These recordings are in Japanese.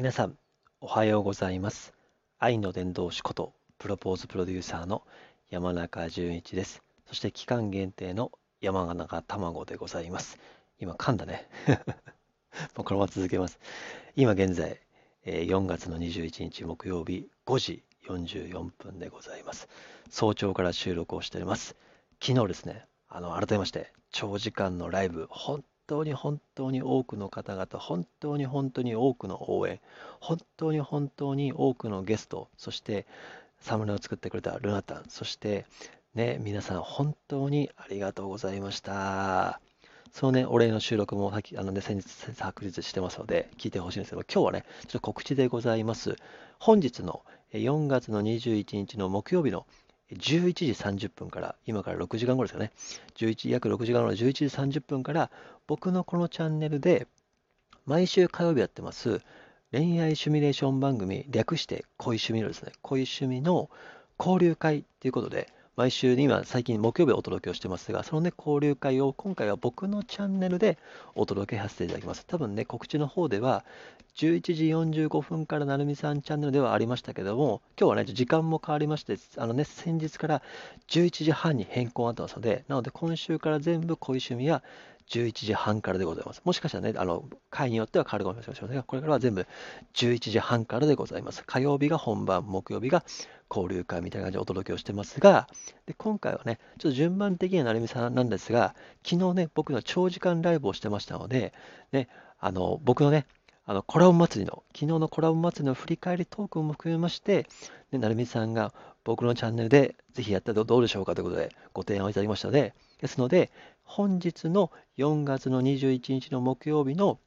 皆さん、おはようございます。愛の伝道師こと、プロポーズプロデューサーの山中淳一です。そして期間限定の山中卵でございます。今噛んだね。もうこのまま続けます。今現在、4月の21日木曜日5時44分でございます。早朝から収録をしております。昨日ですね、あの、改めまして、長時間のライブ、本当に本当に多くの方々、本当に本当に多くの応援、本当に本当に多くのゲスト、そしてサムネを作ってくれたルナタン、そしてね、皆さん本当にありがとうございました。そのね、お礼の収録もさっき、あのね、先日、昨日してますので、聞いてほしいんですけど、今日はね、ちょっと告知でございます。本日の4月の21日の木曜日の11時30分から、今から6時間後ですよね。11約6時間後の11時30分から、僕のこのチャンネルで、毎週火曜日やってます、恋愛シミュレーション番組、略して恋趣味のですね、恋趣味の交流会ということで、毎週今、最近木曜日お届けをしてますが、そのね、交流会を今回は僕のチャンネルでお届けさせていただきます。多分ね、告知の方では、11時45分からなるみさんチャンネルではありましたけども、今日はね、時間も変わりまして、あのね、先日から11時半に変更があったので、なので今週から全部恋趣味は11時半からでございます。もしかしたらね、あの、回によっては変わるかもしれませんが、これからは全部11時半からでございます。火曜日が本番、木曜日が交流会みたいな感じでお届けをしてますが、で今回はね、ちょっと順番的には成美さんなんですが、昨日ね、僕の長時間ライブをしてましたので、ね、あの、僕のね、あの、コラボ祭りの、昨日のコラボ祭りの振り返りトークも含めまして、ね、成美さんが僕のチャンネルでぜひやったらどうでしょうかということでご提案をいただきましたので、ですので、本日の4月の21日の木曜日の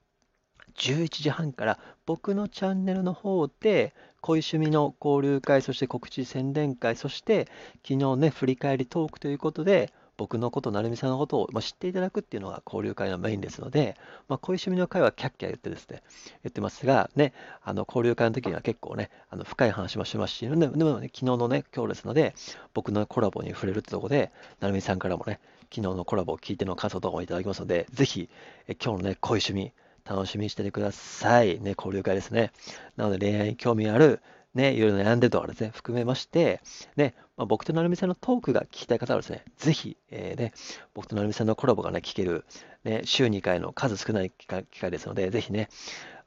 11時半から僕のチャンネルの方で恋趣味の交流会、そして告知宣伝会、そして昨日ね、振り返りトークということで、僕のこと、成美さんのことを、知っていただくっていうのが交流会のメインですので、まあ、恋趣味の会はキャッキャ言ってですね、言ってますが、ね、あの交流会の時には結構ね、あの深い話もしますし、でもね、昨日のね、今日ですので、僕のコラボに触れるってところで、成美さんからもね、昨日のコラボを聞いての感想とかもいただきますので、ぜひ、え今日のね、恋趣味、楽しみにしててください。ね、交流会ですね。なので恋愛に興味ある、ね、いろいろ悩んでるとかですね、含めまして、ね、まあ、僕と成美さんのトークが聞きたい方はですね、ぜひ、えーね、僕と成美さんのコラボがね、聞ける、ね、週2回の数少ない機会ですので、ぜひね、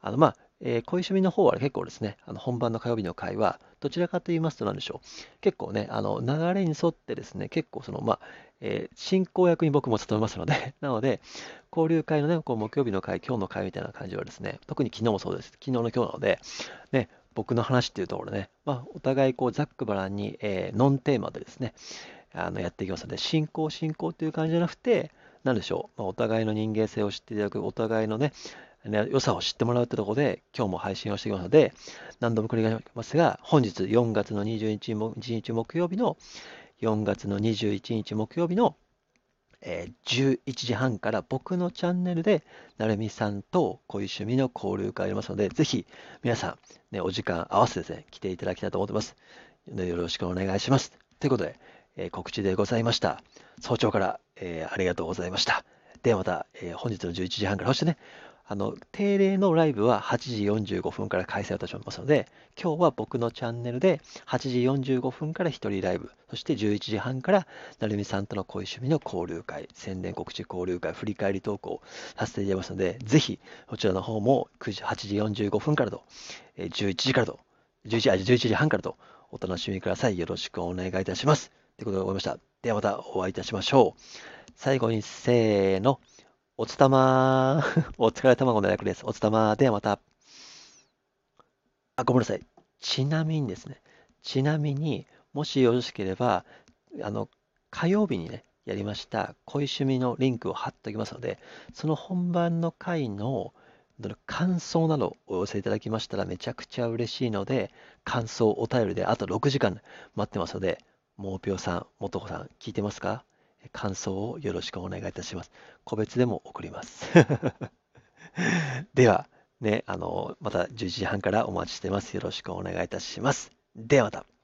あの、まあ、えー、恋趣味の方は結構ですね、あの本番の火曜日の会は、どちらかと言いますと、なんでしょう、結構ね、あの流れに沿ってですね、結構その、まあ、えー進行役に僕も務めますので、なので、交流会のね、こう木曜日の会、今日の会みたいな感じはですね、特に昨日もそうです。昨日の今日なので、ね、僕の話っていうところね、まあ、お互いこうざっくばらんに、えーノンテーマでですね、あのやっていきますので、進行、進行という感じじゃなくて、なんでしょう、まあ、お互いの人間性を知っていただく、お互いのね、良さを知ってもらうってところで、今日も配信をしていきますので、何度も繰り返しますが、本日4月の21日木曜日の、4月の21日木曜日の、えー11時半から僕のチャンネルで、なるみさんとこういう趣味の交流会ありますので、ぜひ皆さん、ね、お時間合わせてですね、来ていただきたいと思ってます。よろしくお願いします。ということで、えー告知でございました。早朝から、えーありがとうございました。ではまた、え本日の11時半から、そしてね、あの、定例のライブは8時45分から開催をいたしますので、今日は僕のチャンネルで8時45分から一人ライブ、そして11時半からなるみさんとの恋趣味の交流会、宣伝告知交流会、振り返り投稿させていただきますので、ぜひ、こちらの方も9時、8時45分からと、11時からと、11, 時あ11時半からと、お楽しみください。よろしくお願いいたします。ということでございました。ではまたお会いいたしましょう。最後に、せーの。おつたまー。お疲れ卵の役です。おつたまー。ではまた。あ、ごめんなさい。ちなみにですね。ちなみに、もしよろしければ、あの、火曜日にね、やりました恋趣味のリンクを貼っておきますので、その本番の回のどの感想などをお寄せいただきましたらめちゃくちゃ嬉しいので、感想、お便りであと6時間待ってますので、もうぴょうさん、もとこさん、聞いてますか？感想をよろしくお願いいたします。個別でも送ります。では、ね、あの、また11時半からお待ちしてます。よろしくお願いいたします。ではまた。